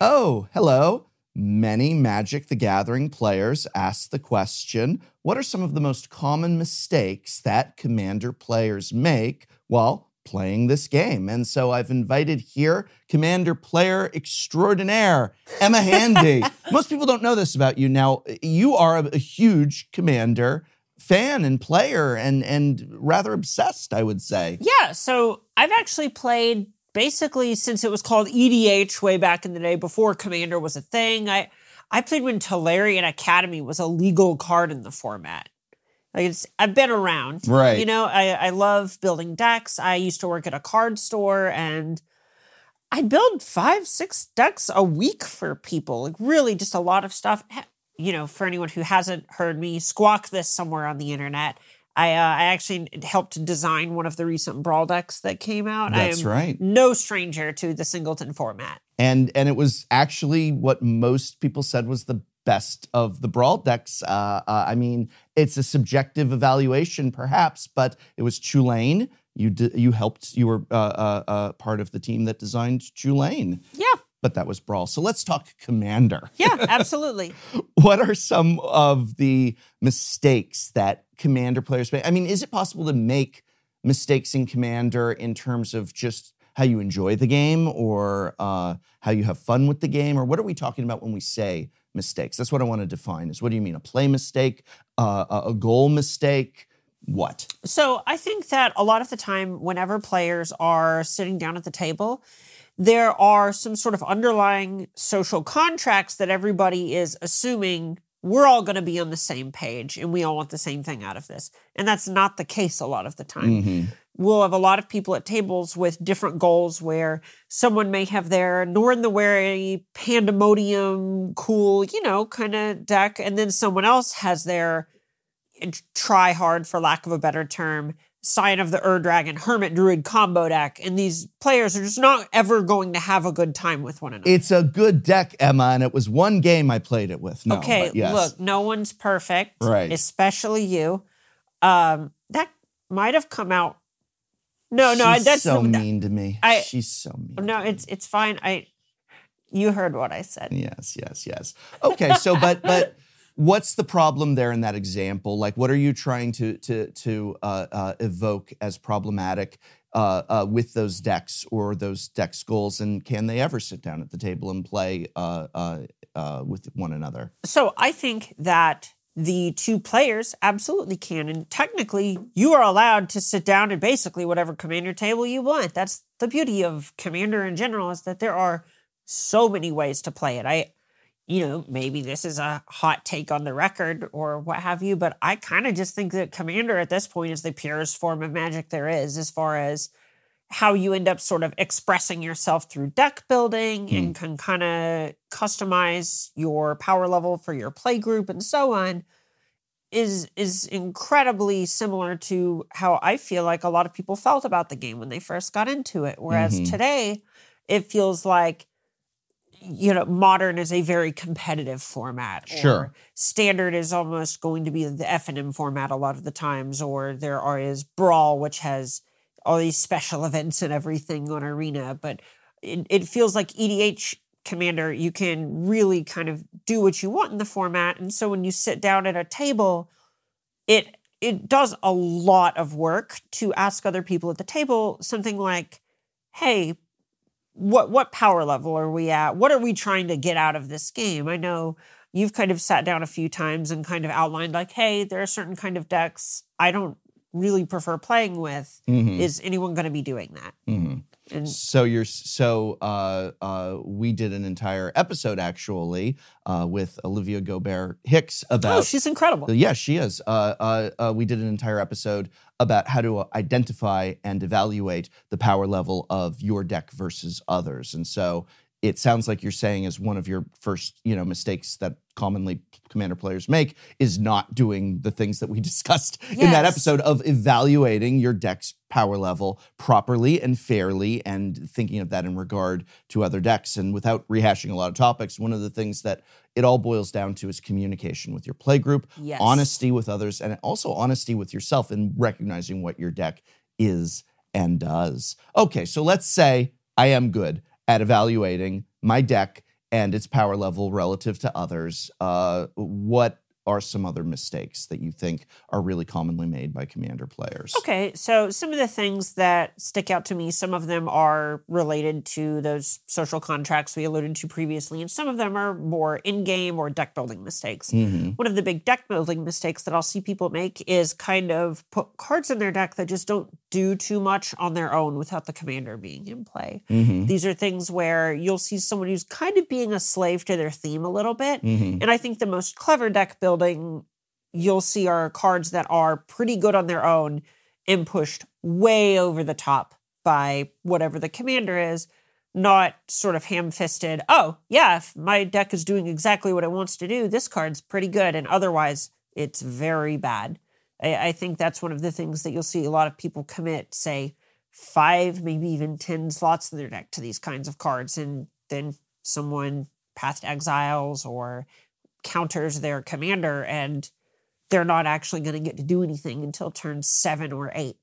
Oh, hello. Many Magic the Gathering players ask the question what are some of the most common mistakes that Commander players make while playing this game? And so I've invited here Commander player extraordinaire, Emma Handy. most people don't know this about you. Now, you are a, a huge Commander fan and player and and rather obsessed, I would say. Yeah, so I've actually played basically since it was called EDH way back in the day before Commander was a thing. I I played when Tolarian Academy was a legal card in the format. Like it's I've been around. Right. You know, I, I love building decks. I used to work at a card store and I'd build five, six decks a week for people. Like really just a lot of stuff. Eh, you know, for anyone who hasn't heard me squawk this somewhere on the internet, I, uh, I actually helped design one of the recent brawl decks that came out. That's right. No stranger to the singleton format. and and it was actually what most people said was the best of the brawl decks. Uh, uh, I mean, it's a subjective evaluation, perhaps, but it was Chulane. You d- you helped. You were uh, uh, uh, part of the team that designed Chulane, Yeah, but that was brawl. So let's talk Commander. yeah, absolutely. What are some of the mistakes that Commander players make? I mean, is it possible to make mistakes in Commander in terms of just how you enjoy the game or uh, how you have fun with the game? Or what are we talking about when we say mistakes? That's what I want to define is what do you mean? A play mistake, uh, a a goal mistake? What? So I think that a lot of the time, whenever players are sitting down at the table, there are some sort of underlying social contracts that everybody is assuming we're all going to be on the same page and we all want the same thing out of this. And that's not the case a lot of the time. Mhm. We'll have a lot of people at tables with different goals where someone may have their Norin the Wary pandemonium, cool, you know, kind of deck. And then someone else has their try hard, for lack of a better term, Scion of the Ur Dragon Hermit Druid combo deck. And these players are just not ever going to have a good time with one another. It's a good deck, Emma, and it was one game I played it with. No, okay, yes. look, no one's perfect, Right. Especially you. Um, that might have come out. No, no, She's that's so mean to me. I- She's so mean. No, it's it's fine. I you heard what I said. Yes, yes, yes. Okay, so but but what's the problem there in that example? Like, what are you trying to to to uh, uh, evoke as problematic uh, uh, with those decks or those deck goals? And can they ever sit down at the table and play uh, uh, with one another? So I think that the two players absolutely can. And technically, you are allowed to sit down at basically whatever commander table you want. That's the beauty of commander in general, is that there are so many ways to play it. I you know, maybe this is a hot take on the record or what have you, but I kind of just think that Commander at this point is the purest form of magic there is as far as how you end up sort of expressing yourself through deck building and can kind of customize your power level for your play group and so on is is incredibly similar to how I feel like a lot of people felt about the game when they first got into it whereas Mhm. today it feels like you know modern is a very competitive format or Sure. standard is almost going to be the f&m format a lot of the times or there are is brawl which has all these special events and everything on arena but it, it feels like edh commander you can really kind of do what you want in the format and so when you sit down at a table it it does a lot of work to ask other people at the table something like hey what what power level are we at? What are we trying to get out of this game? I know you've kind of sat down a few times and kind of outlined like, hey, there are certain kind of decks I don't really prefer playing with. Mhm. Is anyone going to be doing that? Mhm. And So you're so uh, uh, we did an entire episode actually uh, with Olivia Gobert Hicks about oh, she's incredible. Yeah, she is. Uh, uh, uh, we did an entire episode about how to uh, identify and evaluate the power level of your deck versus others. And so it sounds like you're saying as one of your first, you know, mistakes that commonly commander players make is not doing the things that we discussed in that episode of evaluating your deck's power level properly and fairly and thinking of that in regard to other decks and without rehashing a lot of topics one of the things that it all boils down to is communication with your play group Yes. honesty with others and also honesty with yourself in recognizing what your deck is and does. Okay, so let's say I am good at evaluating my deck and its power level relative to others. Uh, what are some other mistakes that you think are really commonly made by commander players? Okay, so some of the things that stick out to me, some of them are related to those social contracts we alluded to previously, and some of them are more in game or deck building mistakes. Mhm. One of the big deck building mistakes that I'll see people make is kind of put cards in their deck that just don't do too much on their own without the commander being in play. Mhm. These are things where you'll see someone who's kind of being a slave to their theme a little bit. Mhm. And I think the most clever deck building you'll see are cards that are pretty good on their own and pushed way over the top by whatever the commander is, not sort of ham fisted. Oh, yeah, if my deck is doing exactly what it wants to do, this card's pretty good. And otherwise, it's very bad. I, I think that's one of the things that you'll see a lot of people commit, say, five, maybe even 10 slots in their deck to these kinds of cards. And then someone Path Exiles or counters their commander and they're not actually going to get to do anything until turn seven or eight.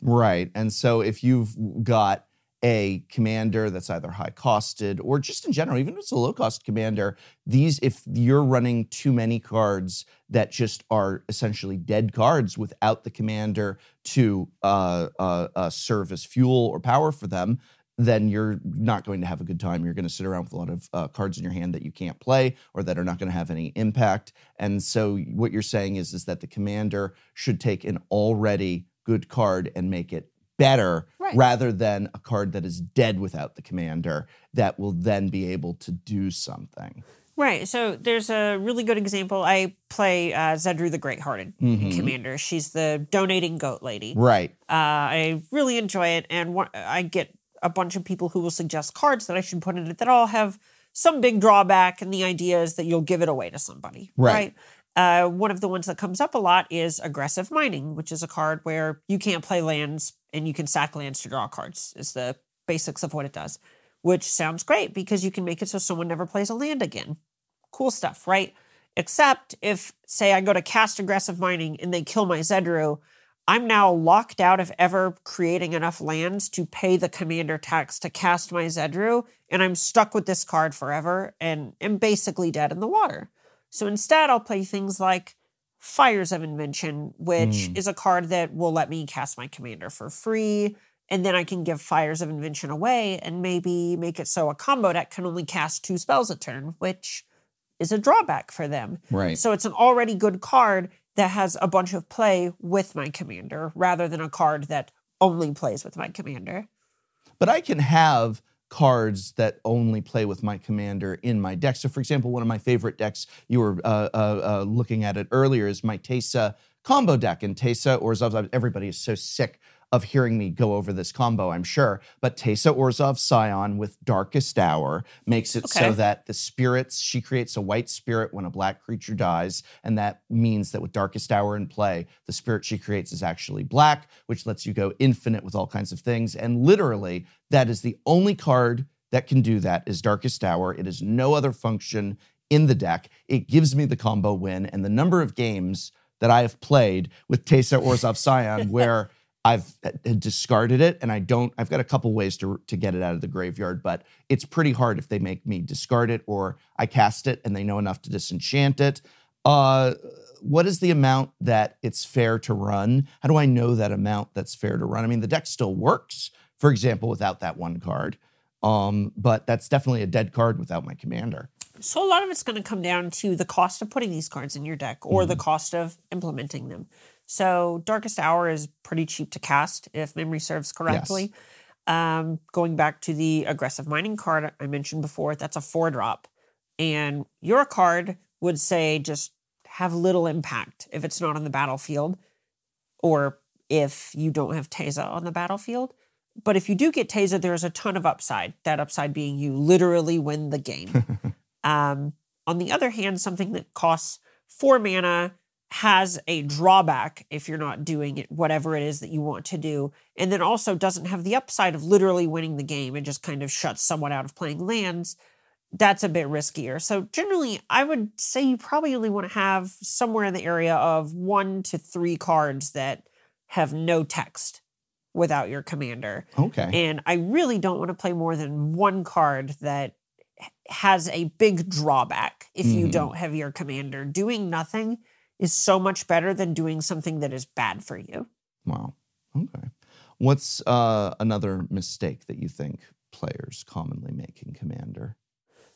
Right. And so if you've got a commander that's either high costed or just in general, even if it's a low cost commander, these, if you're running too many cards that just are essentially dead cards without the commander to uh, uh, uh, serve as fuel or power for them, then you're not going to have a good time. You're going to sit around with a lot of uh, cards in your hand that you can't play or that are not going to have any impact. And so what you're saying is, is that the commander should take an already good card and make it better Right. rather than a card that is dead without the commander that will then be able to do something. Right. So there's a really good example. I play uh, Zedruu the Great Hearted Mhm. commander. She's the donating goat lady. Right. Uh, I really enjoy it, and one, I get a bunch of people who will suggest cards that I should put in it that all have some big drawback, and the idea is that you'll give it away to somebody, Right. Uh, one of the ones that comes up a lot is aggressive mining, which is a card where you can't play lands and you can sack lands to draw cards. Is the basics of what it does, which sounds great because you can make it so someone never plays a land again. Cool stuff, right? Except if, say, I go to cast aggressive mining and they kill my Zedruu, I'm now locked out of ever creating enough lands to pay the commander tax to cast my Zedruu, and I'm stuck with this card forever and am basically dead in the water. So instead, I'll play things like Fires of Invention, which Hmm. is a card that will let me cast my commander for free. And then I can give Fires of Invention away and maybe make it so a combo deck can only cast two spells a turn, which is a drawback for them. Right. So it's an already good card that has a bunch of play with my commander rather than a card that only plays with my commander. but I can have cards that only play with my commander in my deck. So, for example, one of my favorite decks you were uh, uh, uh, looking at it earlier is my Teysa combo deck. And Teysa or Orzhov, everybody is so sick of hearing me go over this combo, I'm sure. But Teysa Orzhov Scion with Darkest Hour makes it so that the spirits, she creates a white spirit when a black creature dies. And that means that with Darkest Hour in play, the spirit she creates is actually black, which lets you go infinite with all kinds of things. And literally, that is the only card that can do that is Darkest Hour. It is no other function in the deck. It gives me the combo win. And the number of games that I have played with Teysa Orzhov Scion where I've uh, discarded it and I don't, I've got a couple ways to, to get it out of the graveyard, but it's pretty hard if they make me discard it or I cast it and they know enough to disenchant it. Uh, what is the amount that it's fair to run? How do I know that amount that's fair to run? I mean, the deck still works, for example, without that one card. Um, but that's definitely a dead card without my commander. So a lot of it's going to come down to the cost of putting these cards in your deck or the cost of implementing them. So Darkest Hour is pretty cheap to cast if memory serves correctly. Um, going back to the aggressive mining card I mentioned before, that's a four drop. And your card would say just have little impact if it's not on the battlefield or if you don't have Teysa on the battlefield. But if you do get Teysa, there's a ton of upside. That upside being you literally win the game. Um, on the other hand, something that costs four mana has a drawback if you're not doing it, whatever it is that you want to do, and then also doesn't have the upside of literally winning the game and just kind of shuts someone out of playing lands. That's a bit riskier. So, generally, I would say you probably only want to have somewhere in the area of one to three cards that have no text without your commander. Okay. And I really don't want to play more than one card that has a big drawback if you Mhm. don't have your commander. Doing nothing is so much better than doing something that is bad for you. Wow. Okay. What's uh, another mistake that you think players commonly make in Commander?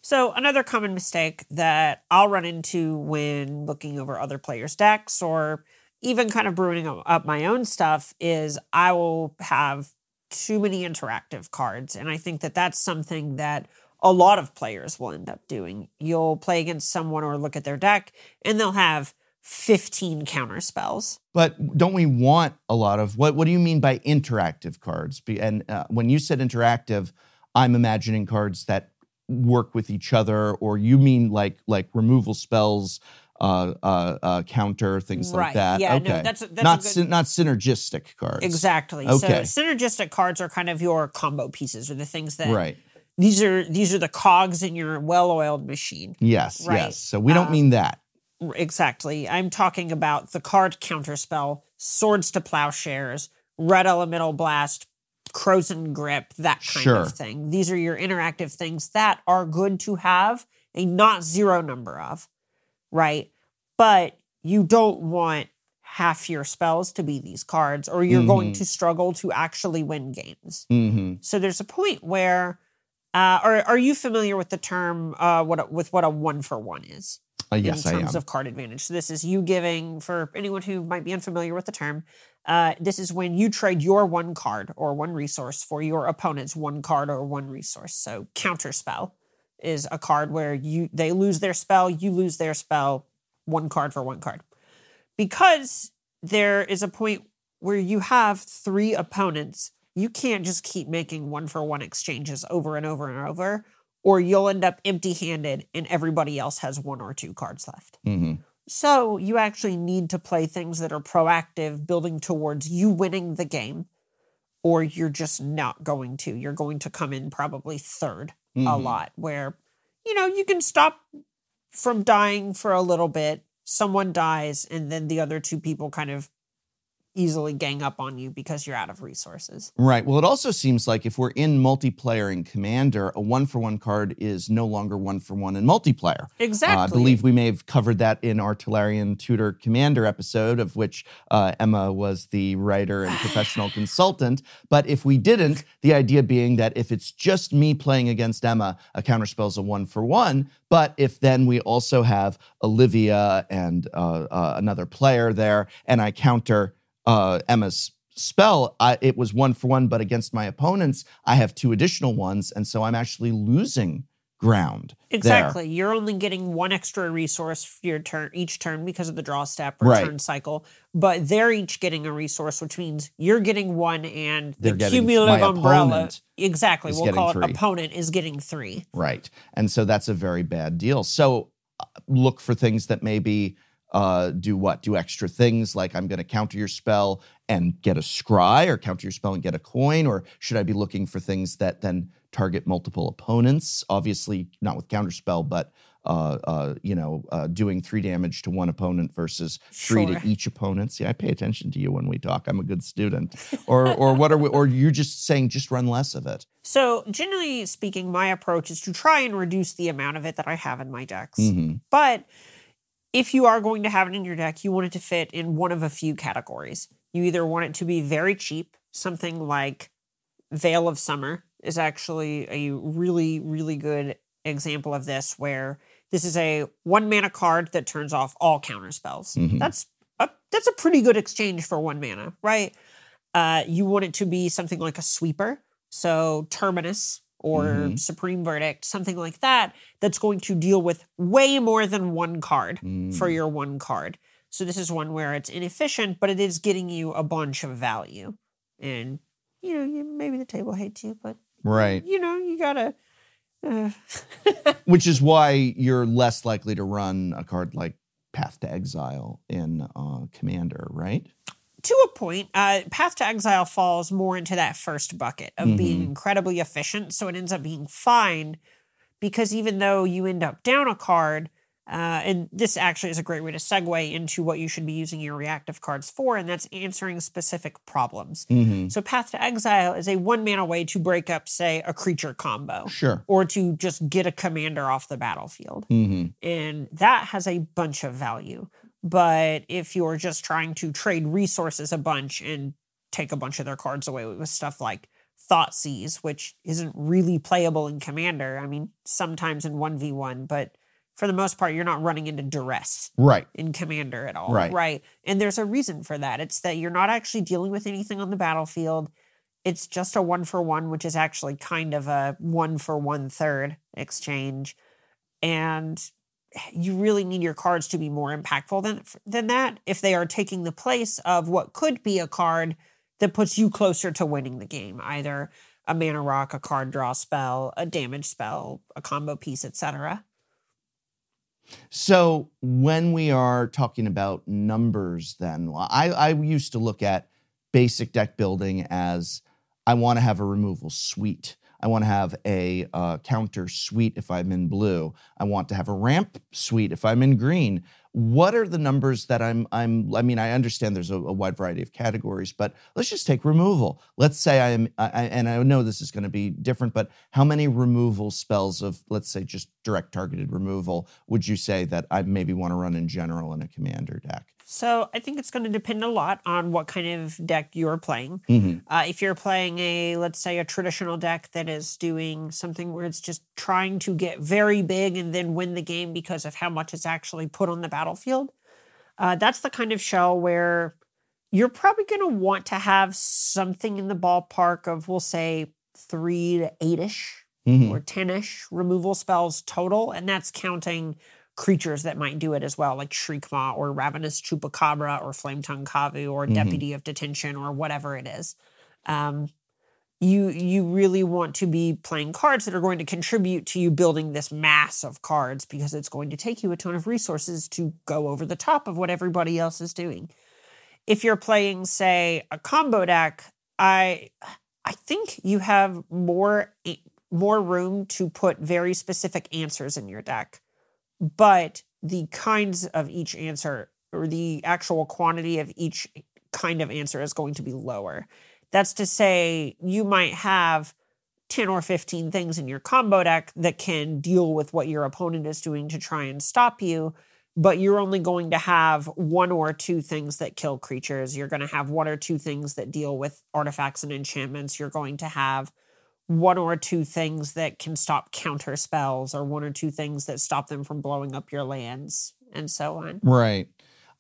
So, another common mistake that I'll run into when looking over other players' decks or even kind of brewing up my own stuff is I will have too many interactive cards. And I think that that's something that a lot of players will end up doing. You'll play against someone or look at their deck, and they'll have 15 counter spells. But don't we want a lot of what? What do you mean by interactive cards? And uh, when you said interactive, I'm imagining cards that work with each other, or you mean like like removal spells, uh, uh, uh, counter things like that. Yeah, no, okay, that's a- that's a not good- syn- not synergistic cards. Exactly. Okay. So synergistic cards are kind of your combo pieces or the things that Right. these are these are the cogs in your well-oiled machine. Yes. Right. Yes. So we don't Um, mean that. Exactly. I'm talking about the card counterspell, swords to plowshares, red elemental blast, Krosan Grip, that kind Sure. of thing. These are your interactive things that are good to have a not zero number of, right? But you don't want half your spells to be these cards, or you're going Mhm. to struggle to actually win games. hmm So there's a point where, uh, are are you familiar with the term uh, what a, with what a one for one is? Uh, yes, in terms of card advantage. So this is you giving for anyone who might be unfamiliar with the term. Uh, this is when you trade your one card or one resource for your opponent's one card or one resource. So counter spell is a card where you they lose their spell, you lose their spell, one card for one card. Because there is a point where you have three opponents, you can't just keep making one for one exchanges over and over and over, or you'll end up empty handed and everybody else has one or two cards left. hmm So you actually need to play things that are proactive, building towards you winning the game, or you're just not going to. You're going to come in probably 3rd a Mhm. lot, where, you know, you can stop from dying for a little bit. Someone dies, and then the other two people kind of easily gang up on you because you're out of resources. Right. Well, it also seems like if we're in multiplayer in Commander, a one for one card is no longer one for one in multiplayer. Exactly. Uh, I believe we may have covered that in our Tolarian Tutor Commander episode, of which uh, Emma was the writer and professional consultant. But if we didn't, the idea being that if it's just me playing against Emma, a counterspell is a one for one. But if then we also have Olivia and uh, uh, another player there, and I counter uh, Emma's spell, I, it was one for one. But against my opponents, I have two additional ones, and so I'm actually losing ground. there. Exactly. You're only getting one extra resource for your turn each turn because of the draw step or Right. turn cycle, but they're each getting a resource, which means you're getting one and They're the cumulative umbrella. Exactly. We'll call it three. opponent is getting three. Right. And so that's a very bad deal. So uh, look for things that maybe uh, do what? Do extra things like I'm going to counter your spell and get a scry or counter your spell and get a coin? Or should I be looking for things that then target multiple opponents? Obviously, not with counterspell, but. Uh, uh, you know, uh, doing three damage to one opponent versus three Sure. to each opponent. See, I pay attention to you when we talk. I'm a good student. Or, or what are we? Or you're just saying just run less of it. So, generally speaking, my approach is to try and reduce the amount of it that I have in my decks. hmm But if you are going to have it in your deck, you want it to fit in one of a few categories. You either want it to be very cheap, something like Veil of Summer is actually a really, really good example of this, where this is a one mana card that turns off all counter spells. Mhm. That's a, that's a pretty good exchange for one mana, right? Uh, you want it to be something like a sweeper, so Terminus or Mhm. Supreme Verdict, something like that, that's going to deal with way more than one card for Mm. your one card. So this is one where it's inefficient, but it is getting you a bunch of value. And you know, you, maybe the table hates you, but Right. you know, you gotta. Uh, Which is why you're less likely to run a card like Path to Exile in uh, Commander, right? Point, uh, Path to Exile falls more into that first bucket of being Mhm. incredibly efficient. So it ends up being fine because even though you end up down a card, Uh, and this actually is a great way to segue into what you should be using your reactive cards for, and that's answering specific problems. Mhm. So, Path to Exile is a one mana way to break up, say, a creature combo, Sure. or to just get a commander off the battlefield. hmm And that has a bunch of value. But if you're just trying to trade resources a bunch and take a bunch of their cards away with stuff like Thoughtseize, which isn't really playable in Commander, I mean, sometimes in 1v1, but for the most part, you're not running into duress Right. in Commander at all. Right. Right. And there's a reason for that. It's that you're not actually dealing with anything on the battlefield. It's just a one for one, which is actually kind of a one for one third exchange. And you really need your cards to be more impactful than than that if they are taking the place of what could be a card that puts you closer to winning the game, either a mana rock, a card draw spell, a damage spell, a combo piece, etc. So when we are talking about numbers, then I, I used to look at basic deck building as I want to have a removal suite. I want to have a uh, counter suite if I'm in blue. I want to have a ramp suite if I'm in green. What are the numbers that I'm? I'm. I mean, I understand there's a, a wide variety of categories, but let's just take removal. Let's say I am, I, and I know this is going to be different, but how many removal spells of, let's say, just direct targeted removal would you say that I maybe want to run in general in a commander deck? So I think it's going to depend a lot on what kind of deck you're playing. Mhm. Uh, if you're playing a, let's say, a traditional deck that is doing something where it's just trying to get very big and then win the game because of how much it's actually put on the battlefield, uh, that's the kind of show where you're probably going to want to have something in the ballpark of, we'll say, three to eight ish Mhm. or 10 ish removal spells total. And that's counting creatures that might do it as well, like Shriekmaw or Ravenous Chupacabra or Flame Tongue Kavu or Mhm. Deputy of Detention or whatever it is. Um, you you really want to be playing cards that are going to contribute to you building this mass of cards because it's going to take you a ton of resources to go over the top of what everybody else is doing. If you're playing, say, a combo deck, I I think you have more eh, more room to put very specific answers in your deck, but the kinds of each answer or the actual quantity of each kind of answer is going to be lower. That's to say, you might have 10 or 15 things in your combo deck that can deal with what your opponent is doing to try and stop you, but you're only going to have one or two things that kill creatures. You're going to have one or two things that deal with artifacts and enchantments. You're going to have one or two things that can stop counter spells, or one or two things that stop them from blowing up your lands, and so on. Right.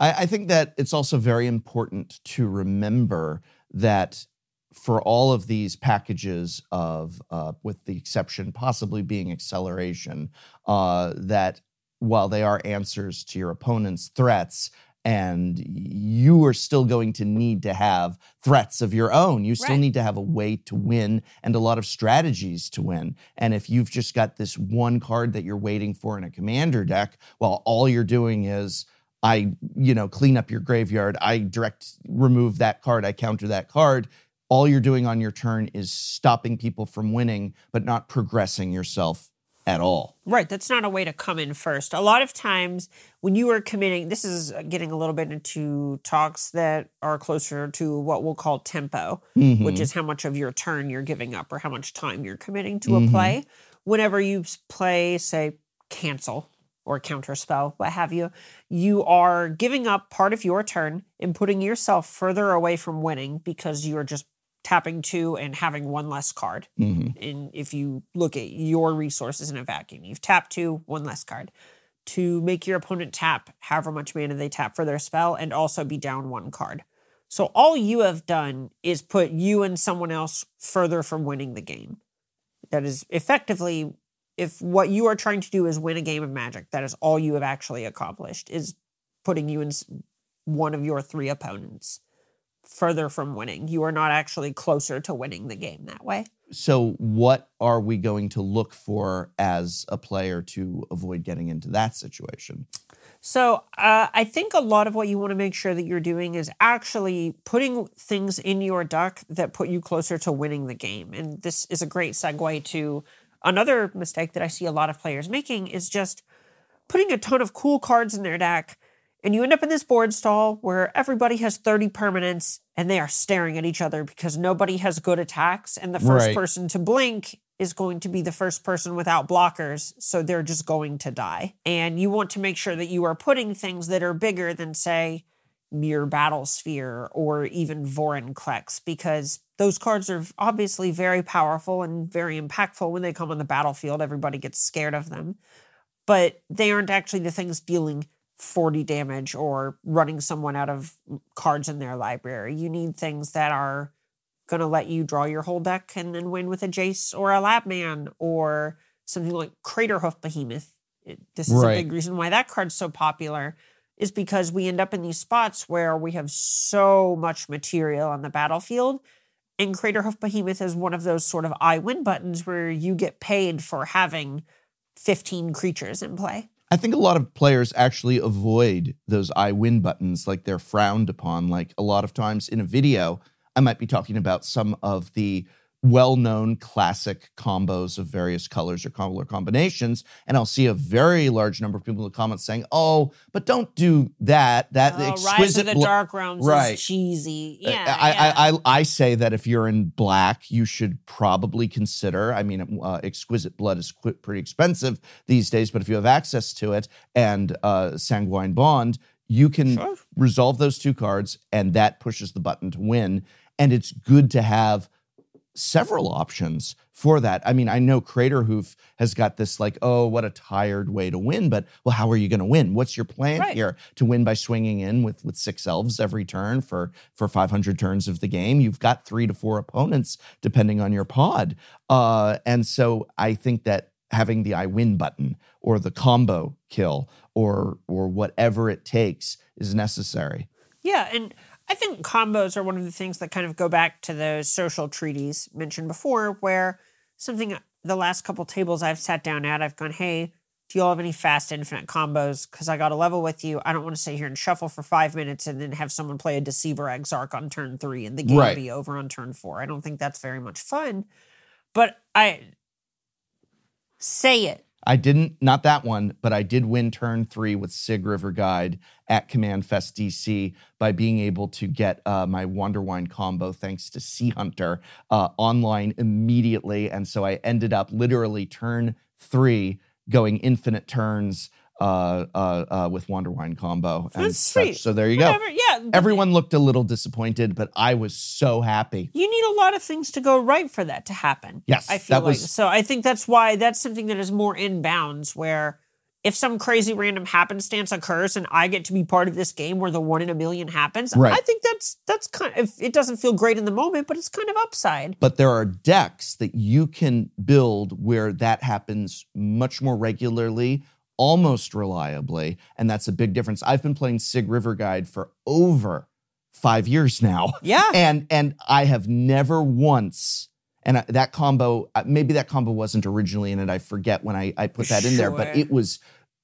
I, I think that it's also very important to remember that for all of these packages of, uh, with the exception possibly being acceleration, uh, that while they are answers to your opponent's threats, and you are still going to need to have threats of your own. You still Right. need to have a way to win and a lot of strategies to win. And if you've just got this one card that you're waiting for in a commander deck, well, all you're doing is I, you know, clean up your graveyard, I direct remove that card, I counter that card. All you're doing on your turn is stopping people from winning, but not progressing yourself at all. Right. That's not a way to come in first. A lot of times when you are committing, this is getting a little bit into talks that are closer to what we'll call tempo, which Mhm. is how much of your turn you're giving up or how much time you're committing to Mhm. a play. Whenever you play, say, cancel or counterspell, what have you, you are giving up part of your turn and putting yourself further away from winning because you're just tapping two and having one less card. Mhm. And if you look at your resources in a vacuum, you've tapped two, one less card to make your opponent tap however much mana they tap for their spell and also be down one card. So all you have done is put you and someone else further from winning the game. That is effectively if what you are trying to do is win a game of magic, that is all you have actually accomplished is putting you in one of your three opponents further from winning. You are not actually closer to winning the game that way. So, what are we going to look for as a player to avoid getting into that situation? So uh, I think a lot of what you want to make sure that you're doing is actually putting things in your deck that put you closer to winning the game. And this is a great segue to another mistake that I see a lot of players making is just putting a ton of cool cards in their deck. And you end up in this board stall where everybody has 30 permanents and they are staring at each other because nobody has good attacks. And the first Right. person to blink is going to be the first person without blockers. So they're just going to die. And you want to make sure that you are putting things that are bigger than, say, Myr Battlesphere or even Vorinclex because those cards are obviously very powerful and very impactful when they come on the battlefield. Everybody gets scared of them, but they aren't actually the things dealing 40 damage or running someone out of cards in their library. You need things that are going to let you draw your whole deck and then win with a Jace or a Labman or something like Craterhoof Behemoth. It- this is Right. a big reason why that card's so popular is because we end up in these spots where we have so much material on the battlefield. And Craterhoof Behemoth is one of those sort of I win buttons where you get paid for having 15 creatures in play. I think a lot of players actually avoid those I win buttons like they're frowned upon. Like a lot of times in a video, I might be talking about some of the well known classic combos of various colors or color combinations. And I'll see a very large number of people in the comments saying, oh, but don't do that. That Oh, Rise exquisite of the Dark Realms Right. is cheesy. Yeah, I, yeah. I, I, I say that if you're in black, you should probably consider. I mean, uh, exquisite blood is qu- pretty expensive these days, but if you have access to it and uh, sanguine bond, you can Sure. resolve those two cards, and that pushes the button to win. And it's good to have several options for that. I mean, I know Crater Hoof has got this like, oh, what a tired way to win, but well, how are you going to win? What's your plan Right. here to win by swinging in with with six elves every turn for for 500 turns of the game? You've got three to four opponents depending on your pod, uh, and so I think that having the I win button or the combo kill or or whatever it takes is necessary. Yeah, and I think combos are one of the things that kind of go back to those social treaties mentioned before, where something the last couple tables I've sat down at, I've gone, hey, do you all have any fast infinite combos? Because I got a level with you. I don't want to sit here and shuffle for five minutes and then have someone play a Deceiver Exarch on turn three and the game Right. be over on turn four. I don't think that's very much fun. But I say it. I didn't, not that one, but I did win turn three with Sygg River Guide at Command Fest DC by being able to get uh, my Wanderwine combo thanks to Sea Hunter uh, online immediately. And so I ended up literally turn three going infinite turns uh, uh, uh, with Wanderwine combo. and such. sweet. So there you go. Whatever. Yeah. Everyone looked a little disappointed, but I was so happy. you need a lot of things to go right for that to happen. Yes, I feel like was- so. I think that's why that's something that is more in bounds. Where if some crazy random happenstance occurs and I get to be part of this game where the one in a million happens, Right. I think that's that's kind of it doesn't feel great in the moment, but it's kind of upside. but there are decks that you can build where that happens much more regularly almost reliably and that's a big difference. I've been playing Sygg river guide for over five years now. Yeah. and and i have never once and I- that combo uh, maybe that combo wasn't originally in it i forget when i, I put that in there but it was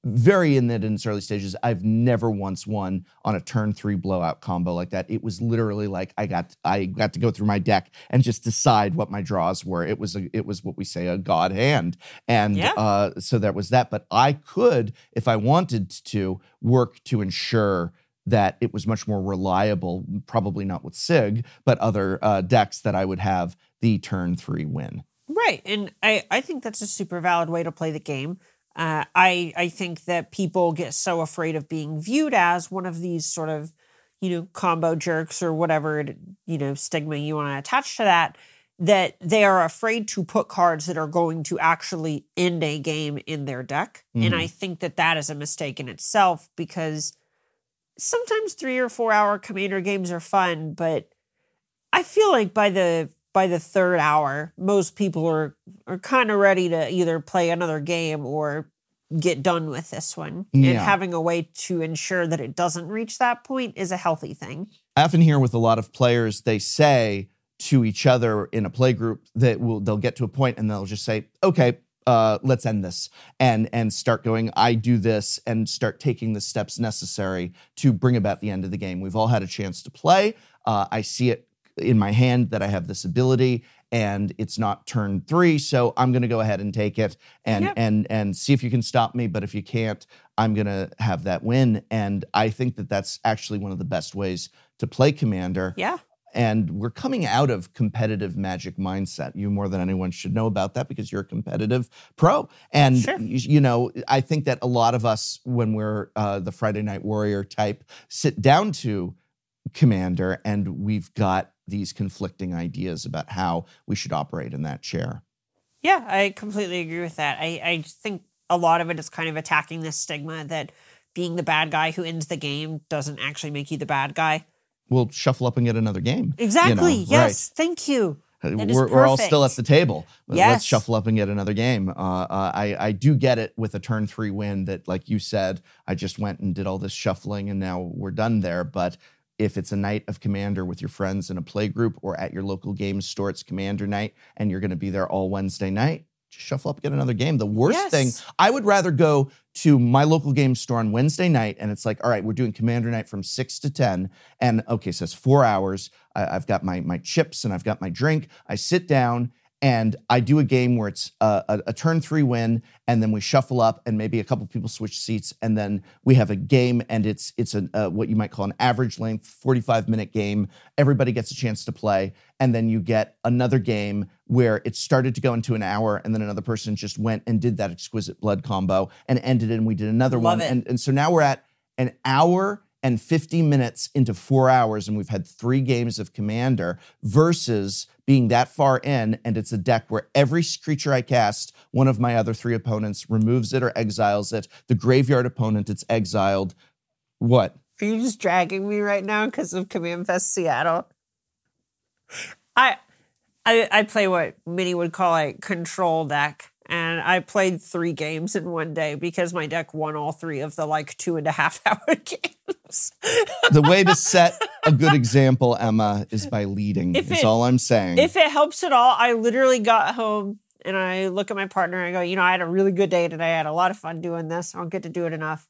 very in that in its early stages i've never once won on a turn three blowout combo like that it was literally like i got i got to go through my deck and just decide what my draws were it was a, it was what we say a god hand and Yeah. uh, so that was that but i could if i wanted to work to ensure that it was much more reliable probably not with Sygg but other uh, decks that i would have the turn three win Right. And I, I think that's a super valid way to play the game. Uh, I, I think that people get so afraid of being viewed as one of these sort of, you know, combo jerks or whatever, you know, stigma you want to attach to that, that they are afraid to put cards that are going to actually end a game in their deck. And Mhm. I think that that is a mistake in itself because sometimes three or four hour commander games are fun, but I feel like by the by the third hour, most people are are kind of ready to either play another game or get done with this one. And having a way to ensure that it doesn't reach that point is a healthy thing. I often hear with a lot of players, they say to each other in a play group that will they'll get to a point and they'll just say, "Okay, uh, let's end this," and and start going. I do this and start taking the steps necessary to bring about the end of the game. We've all had a chance to play. Uh, I see it in my hand that I have this ability, and it's not turn three, so I'm going to go ahead and take it and Yep. and and see if you can stop me. But if you can't, I'm going to have that win. And I think that that's actually one of the best ways to play Commander. Yeah. And we're coming out of competitive magic mindset. You more than anyone should know about that because you're a competitive pro. And Sure. you, you know, I think that a lot of us, when we're uh, the Friday Night Warrior type, sit down to Commander and we've got these conflicting ideas about how we should operate in that chair. Yeah, I completely agree with that. I, I think a lot of it is kind of attacking this stigma that being the bad guy who ends the game doesn't actually make you the bad guy. We'll shuffle up and get another game. you know, Exactly. right. yes. Thank you. We're, we're all still at the table. But Let's shuffle up and get another game. Uh, uh, I, I do get it with a turn three win that, like you said, I just went and did all this shuffling and now we're done there. But if it's a night of Commander with your friends in a play group or at your local game store, it's Commander night and you're going to be there all Wednesday night, just shuffle up get another game. The worst Yes. thing, I would rather go to my local game store on Wednesday night and it's like, all right, we're doing Commander night from six to 10. And okay, so it's four hours. I, I've got my, my chips and I've got my drink. I sit down and I do a game where it's a, a, a turn three win, and then we shuffle up, and maybe a couple people switch seats, and then we have a game, and it's it's a uh, what you might call an average length, forty five minute game. Everybody gets a chance to play, and then you get another game where it started to go into an hour, and then another person just went and did that exquisite blood combo and ended it, and we did another Love one, it. and and so now we're at an hour and 50 minutes into four hours, and we've had three games of Commander versus being that far in, and it's a deck where every creature I cast, one of my other three opponents removes it or exiles it. The graveyard opponent, it's exiled. What? Are you just dragging me right now because of Command Fest Seattle? I, I I play what many would call a control deck, and I played three games in one day because my deck won all three of the like two and a half hour games. The way to set a good example, Emma, is by leading. If is it- all I'm saying. if it helps at all, I literally got home and I look at my partner and I go, you know, I had a really good day today. I had a lot of fun doing this. I don't get to do it enough.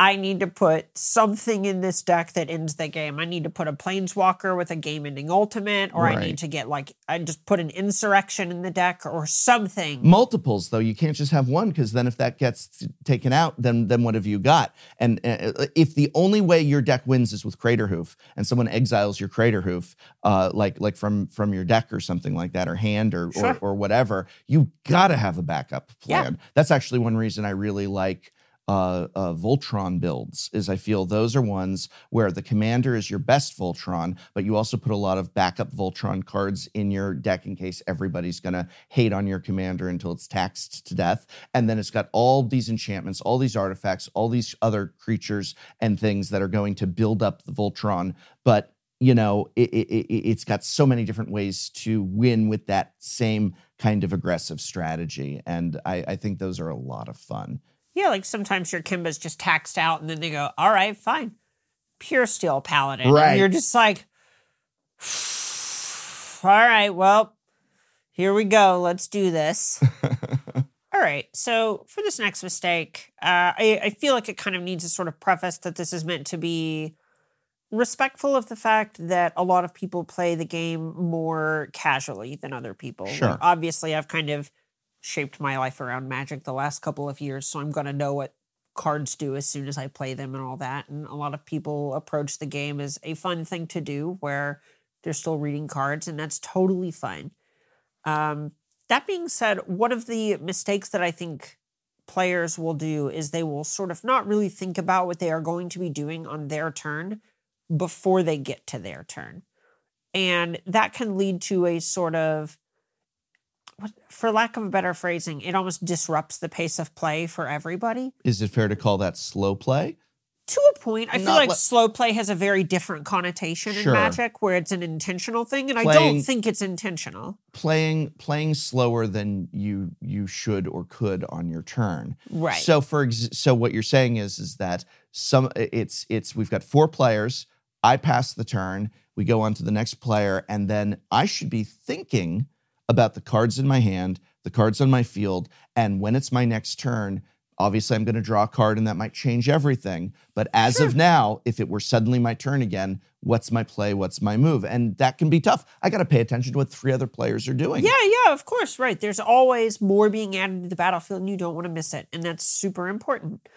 I need to put something in this deck that ends the game. I need to put a planeswalker with a game ending ultimate, or I need to get like I just put an insurrection in the deck or something. multiples though you can't just have one because then if that gets taken out then then what have you got and uh, if the only way your deck wins is with crater hoof and someone exiles your crater hoof uh, like like from from your deck or something like that or hand or Sure. or, or whatever you gotta have a backup Yeah. plan that's actually one reason i really like uh, uh, Voltron builds is I feel those are ones where the commander is your best Voltron, but you also put a lot of backup Voltron cards in your deck in case everybody's gonna hate on your commander until it's taxed to death. And then it's got all these enchantments, all these artifacts, all these other creatures and things that are going to build up the Voltron. But you know, it, it, it- it's got so many different ways to win with that same kind of aggressive strategy. And I, I think those are a lot of fun. Yeah, like sometimes your Kemba's just taxed out and then they go, all right, fine. Puresteel paladin. Right. And you're just like, all right, well, here we go. Let's do this. All right. So for this next mistake, uh, I, I feel like it kind of needs a sort of preface that this is meant to be respectful of the fact that a lot of people play the game more casually than other people. Like, Sure. obviously, I've kind of shaped my life around Magic the last couple of years, so I'm going to know what cards do as soon as I play them and all that. And a lot of people approach the game as a fun thing to do where they're still reading cards, and that's totally fine. Um, that being said, one of the mistakes that I think players will do is they will sort of not really think about what they are going to be doing on their turn before they get to their turn. And that can lead to a sort of, for lack of a better phrasing, it almost disrupts the pace of play for everybody. Is it fair to call that slow play? To a point, I feel like li- slow play has a very different connotation Sure. in Magic where it's an intentional thing, and I don't think it's intentional. Playing playing slower than you you should or could on your turn. Right. So for ex- so what you're saying is is that some it's it's we've got four players. I pass the turn. We go on to the next player, and then I should be thinking about the cards in my hand, the cards on my field, and when it's my next turn, Obviously, I'm going to draw a card and that might change everything. But as Sure. of now, if it were suddenly my turn again, what's my play? What's my move? And that can be tough. I got to pay attention to what three other players are doing. Yeah, yeah, of course, right. There's always more being added to the battlefield and you don't want to miss it. And that's super important.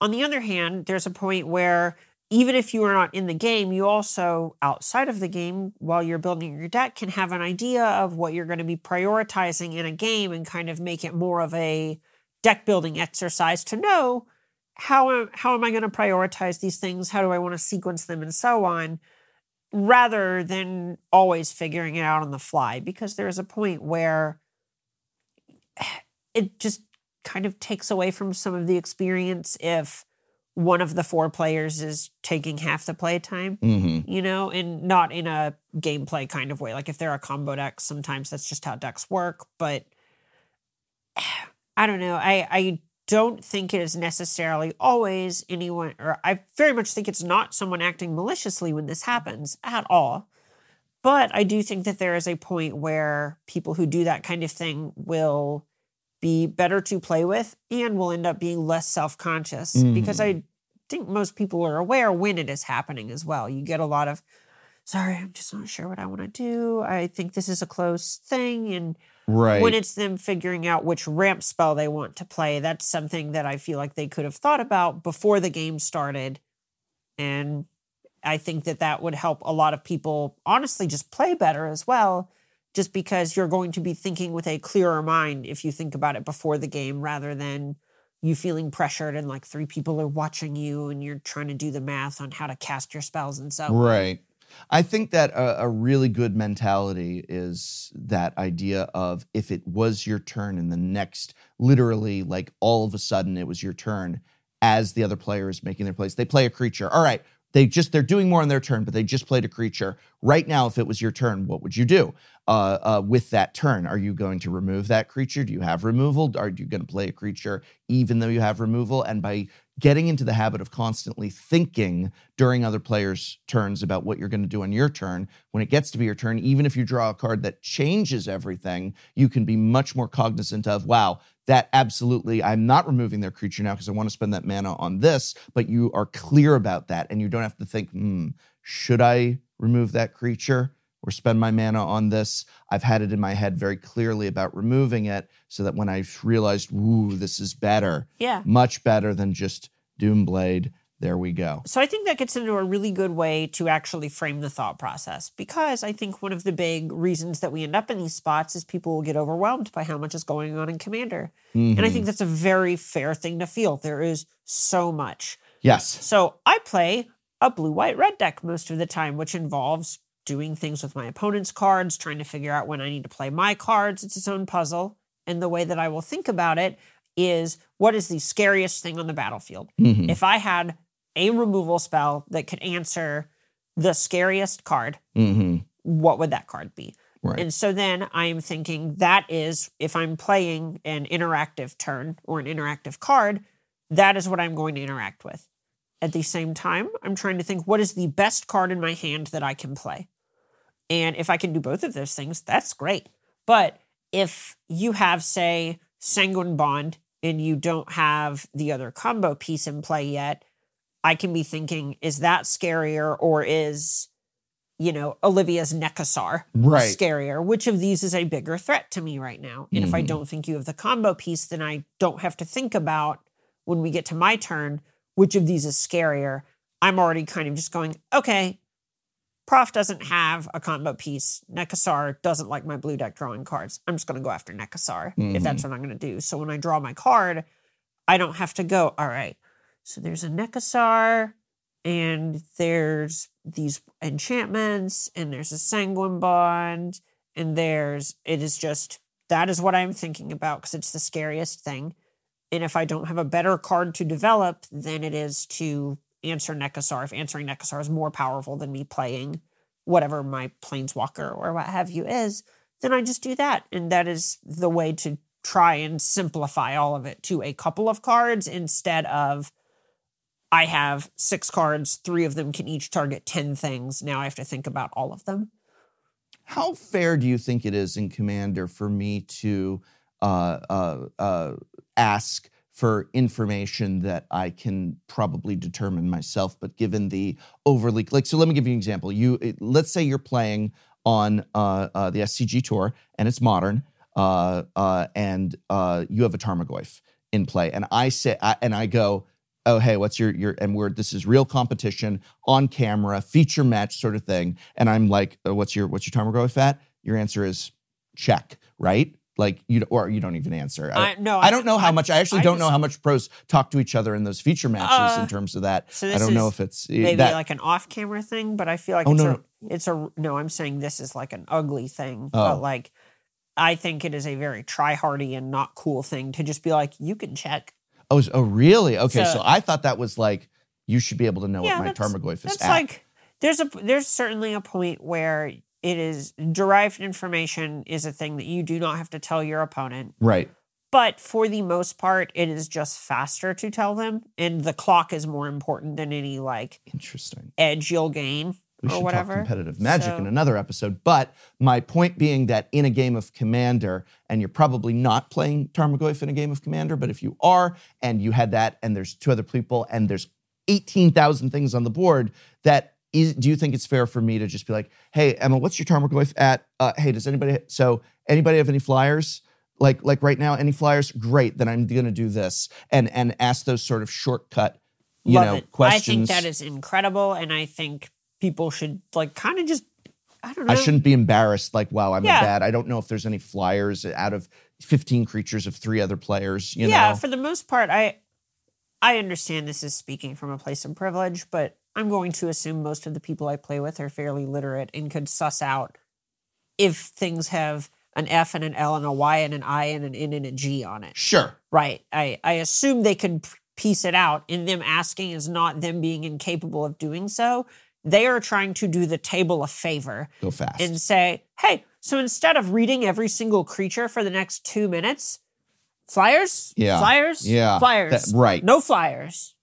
On the other hand, there's a point where even if you are not in the game, you also, outside of the game, while you're building your deck, can have an idea of what you're going to be prioritizing in a game and kind of make it more of a deck building exercise to know how am, how am I going to prioritize these things? How do I want to sequence them and so on? rather than always figuring it out on the fly because there's a point where it just kind of takes away from some of the experience if one of the four players is taking half the play time hmm you know and not in a gameplay kind of way. Like if there are combo decks sometimes that's just how decks work but i don't know. I i don't think it is necessarily always anyone or i very much think it's not someone acting maliciously when this happens at all. But i do think that there is a point where people who do that kind of thing will be better to play with and will end up being less self-conscious because mm. i think most people are aware when it is happening as well. You get a lot of sorry i'm just not sure what i want to do. I think this is a close thing and Right. when it's them figuring out which ramp spell they want to play that's something that i feel like they could have thought about before the game started and i think that that would help a lot of people honestly just play better as well just because you're going to be thinking with a clearer mind if you think about it before the game rather than you feeling pressured and like three people are watching you and you're trying to do the math on how to cast your spells and so. Right. I think that a, a really good mentality is that idea of if it was your turn in the next, literally, like all of a sudden it was your turn as the other player is making their plays. They play a creature. All right. They just, they're doing more on their turn, but they just played a creature. Right now, if it was your turn, what would you do uh, uh, with that turn? Are you going to remove that creature? Do you have removal? Are you going to play a creature even though you have removal? And by getting into the habit of constantly thinking during other players' turns about what you're going to do on your turn, when it gets to be your turn, even if you draw a card that changes everything, you can be much more cognizant of, wow, that absolutely, I'm not removing their creature now because I want to spend that mana on this, but you are clear about that and you don't have to think, hmm, should I remove that creature? Or spend my mana on this. I've had it in my head very clearly about removing it so that when I realized, ooh, this is better, Yeah. much better than just Doomblade. There we go. So I think that gets into a really good way to actually frame the thought process because I think one of the big reasons that we end up in these spots is people will get overwhelmed by how much is going on in Commander. And I think mm-hmm. that's a very fair thing to feel. There is so much. yes, So I play a blue white red deck most of the time, which involves doing things with my opponent's cards, trying to figure out when I need to play my cards. It's its own puzzle. And the way that I will think about it is what is the scariest thing on the battlefield? Mhm. If I had a removal spell that could answer the scariest card, Mhm. what would that card be? right. And so then I am thinking that is if I'm playing an interactive turn or an interactive card, that is what I'm going to interact with. At the same time, I'm trying to think what is the best card in my hand that I can play. And if I can do both of those things, that's great. But if you have, say, Sanguine Bond and you don't have the other combo piece in play yet, I can be thinking, is that scarier or is, you know, Olivia's Nekusar Right. scarier? Which of these is a bigger threat to me right now? And if I Mhm. don't think you have the combo piece, then I don't have to think about when we get to my turn, which of these is scarier. I'm already kind of just going, okay, Prof doesn't have a combo piece. Nekusar doesn't like my blue deck drawing cards. I'm just going to go after Nekusar if mm-hmm. that's what I'm going to do. So when I draw my card, I don't have to go, all right, so there's a Nekusar and there's these enchantments and there's a Sanguine Bond and there's, it is just, that is what I'm thinking about because it's the scariest thing. And if I don't have a better card to develop, then it is to answer Nekusar. If answering Nekusar is more powerful than me playing whatever my planeswalker or what have you is, then I just do that. And that is the way to try and simplify all of it to a couple of cards instead of I have six cards, three of them can each target 10 things. Now I have to think about all of them. How fair do you think it is in Commander for me to uh, uh, uh, ask for information that I can probably determine myself. But given the overly like, so let me give you an example. You let's say you're playing on uh, uh, the SCG tour and it's modern, uh, uh, and uh, you have a Tarmogoyf in play, and I say, I, and I go, oh hey, what's your your and we're this is real competition on camera, feature match sort of thing, and I'm like, uh, what's your what's your Tarmogoyf at? Your answer is check, right? Like you or you don't even answer. I, no, I don't know how I- much. I actually I don't know how much pros talk to each other in those feature matches Uh, in terms of that. so I don't know if it's maybe that. like an off-camera thing, but I feel like Oh, it's no, a no. it's a no. I'm saying this is like an ugly thing, Oh. but like I think it is a very try-hardy and not cool thing to just be like, you can check. oh, oh, really? Okay, so, So- I thought that was like you should be able to know Yeah, what my Tarmogoyf is That's at. like there's a there's certainly a point where it is derived information is a thing that you do not have to tell your opponent. right. But for the most part, it is just faster to tell them, and the clock is more important than any like Interesting. edge you'll gain We or should whatever. talk competitive magic So- in another episode. But my point being that in a game of Commander, and you're probably not playing Tarmogoyf in a game of Commander, but if you are, and you had that, and there's two other people, and there's 18,000 things on the board, that is, do you think it's fair for me to just be like, hey, Emma, what's your Tarmogoyf at? Uh, hey, does anybody, so anybody have any flyers? Like, like right now, any flyers? Great, then I'm going to do this. And, and ask those sort of shortcut, you Love know, it. questions. I think that is incredible, and I think people should like kind of just I don't know. I shouldn't be embarrassed. Like, wow, I'm Yeah. a bad. I don't know if there's any flyers out of 15 creatures of three other players. You yeah, know, for the most part, I I understand this is speaking from a place of privilege, but I'm going to assume most of the people I play with are fairly literate and could suss out if things have an F and an L and a Y and an I and an N and a G on it. sure. Right. I, I assume they can piece it out, and them asking is not them being incapable of doing so. They are trying to do the table a favor Go fast. and say, hey, so instead of reading every single creature for the next two minutes, flyers, Yeah. flyers, Yeah. flyers, That- right. No flyers.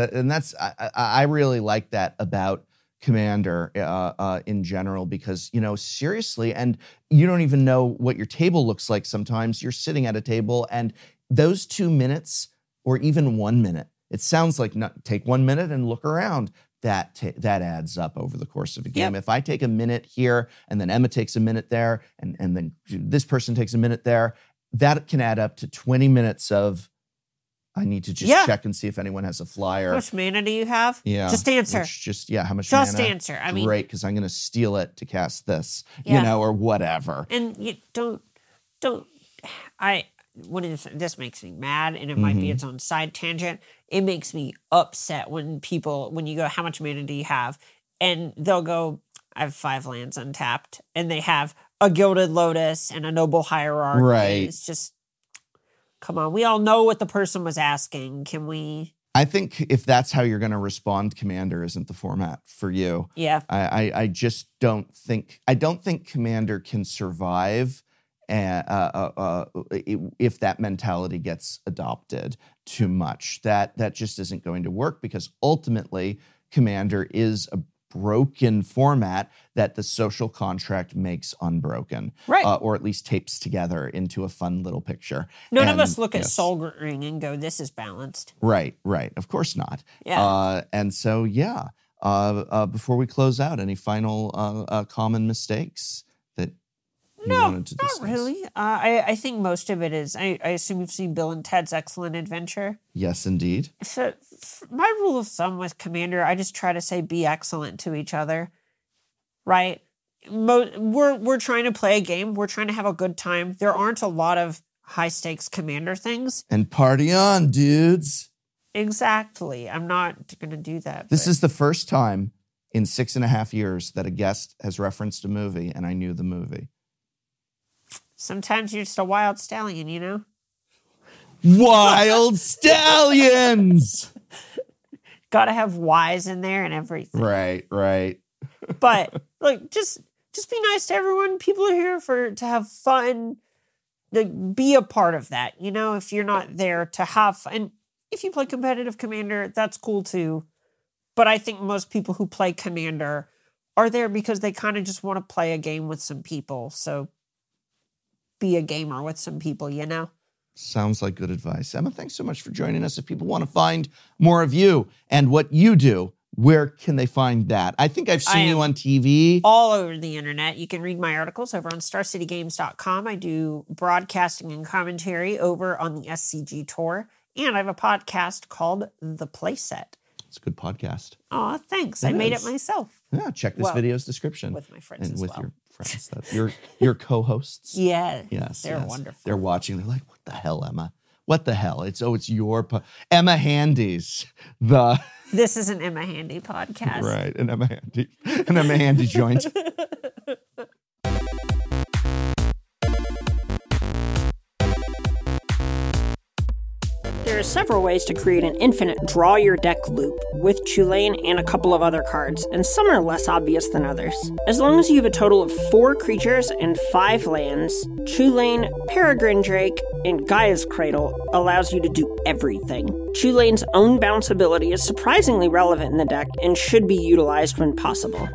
That, and that's I, I really like that about Commander uh, uh, in general because you know seriously, and you don't even know what your table looks like. Sometimes you're sitting at a table, and those two minutes or even one minute, it sounds like not, take one minute and look around. That ta- that adds up over the course of a game. Yep. If I take a minute here, and then Emma takes a minute there, and and then this person takes a minute there, that can add up to twenty minutes of. I need to just Yeah. check and see if anyone has a flyer. How much mana do you have? Yeah. Just answer. Which just yeah, how much Just mana? answer. I mean, Great, because I'm gonna steal it to cast this, you Yeah. know, or whatever. and you don't don't i when it's, this makes me mad and it might be Mhm. its own side tangent it makes me upset when people when you go how much mana do you have and they'll go i have five lands untapped and they have a gilded lotus and a noble hierarch and Right. it's just come on we all know what the person was asking can we I think if that's how you're gonna respond, Commander isn't the format for you. yeah I, I, I just don't think I don't think Commander can survive uh, uh, uh, uh, if that mentality gets adopted too much. That that just isn't going to work because ultimately Commander is a broken format that the social contract makes unbroken, right uh, or at least tapes together into a fun little picture. none of us look at yes. Sol Ring and go this is balanced Right, right. Of course not. yeah Uh, and so, yeah. Uh, uh, before we close out, any final uh, uh, common mistakes No, wanted to discuss? Not really. Uh, I I think most of it is. I, I assume you've seen Bill and Ted's Excellent Adventure. Yes, indeed. So, my rule of thumb with Commander, I just try to say be excellent to each other, right? Mo- we're we're trying to play a game. We're trying to have a good time. There aren't a lot of high stakes Commander things. And party on, dudes. Exactly. I'm not going to do that. This but- is the first time in six and a half years that a guest has referenced a movie and I knew the movie. Sometimes you're just a wild stallion, you know. Wyld Stallyns! Got to have Y's in there and everything. right, right. but like just just be nice to everyone people are here for to have fun like be a part of that you know if you're not there to have fun and if you play competitive commander that's cool too but i think most people who play commander are there because they kind of just want to play a game with some people so be a gamer with some people you know Sounds like good advice. Emma, thanks so much for joining us. If people want to find more of you and what you do, where can they find that? I think I've seen you on TV. all over the internet. You can read my articles over on starcitygames.com. I do broadcasting and commentary over on the SCG tour. And I have a podcast called The Playset. It's a good podcast. Aw, thanks. It I made it myself Yeah, check this Well, video's description. with my friends and as with well. your friends, that, your your co-hosts. Yeah. Yes, They're yes. wonderful. They're watching. They're like, "What the hell, Emma? What the hell?" It's oh, it's your po- Emma Handy's the This is an Emma Handy podcast. right, an Emma Handy, an Emma Handy joint. are several ways to create an infinite draw your deck loop with Chulane and a couple of other cards, and some are less obvious than others. As long as you have a total of four creatures and five lands, Chulane, Peregrine Drake, and Gaea's Cradle allows you to do everything. Chulane's own bounce ability is surprisingly relevant in the deck and should be utilized when possible.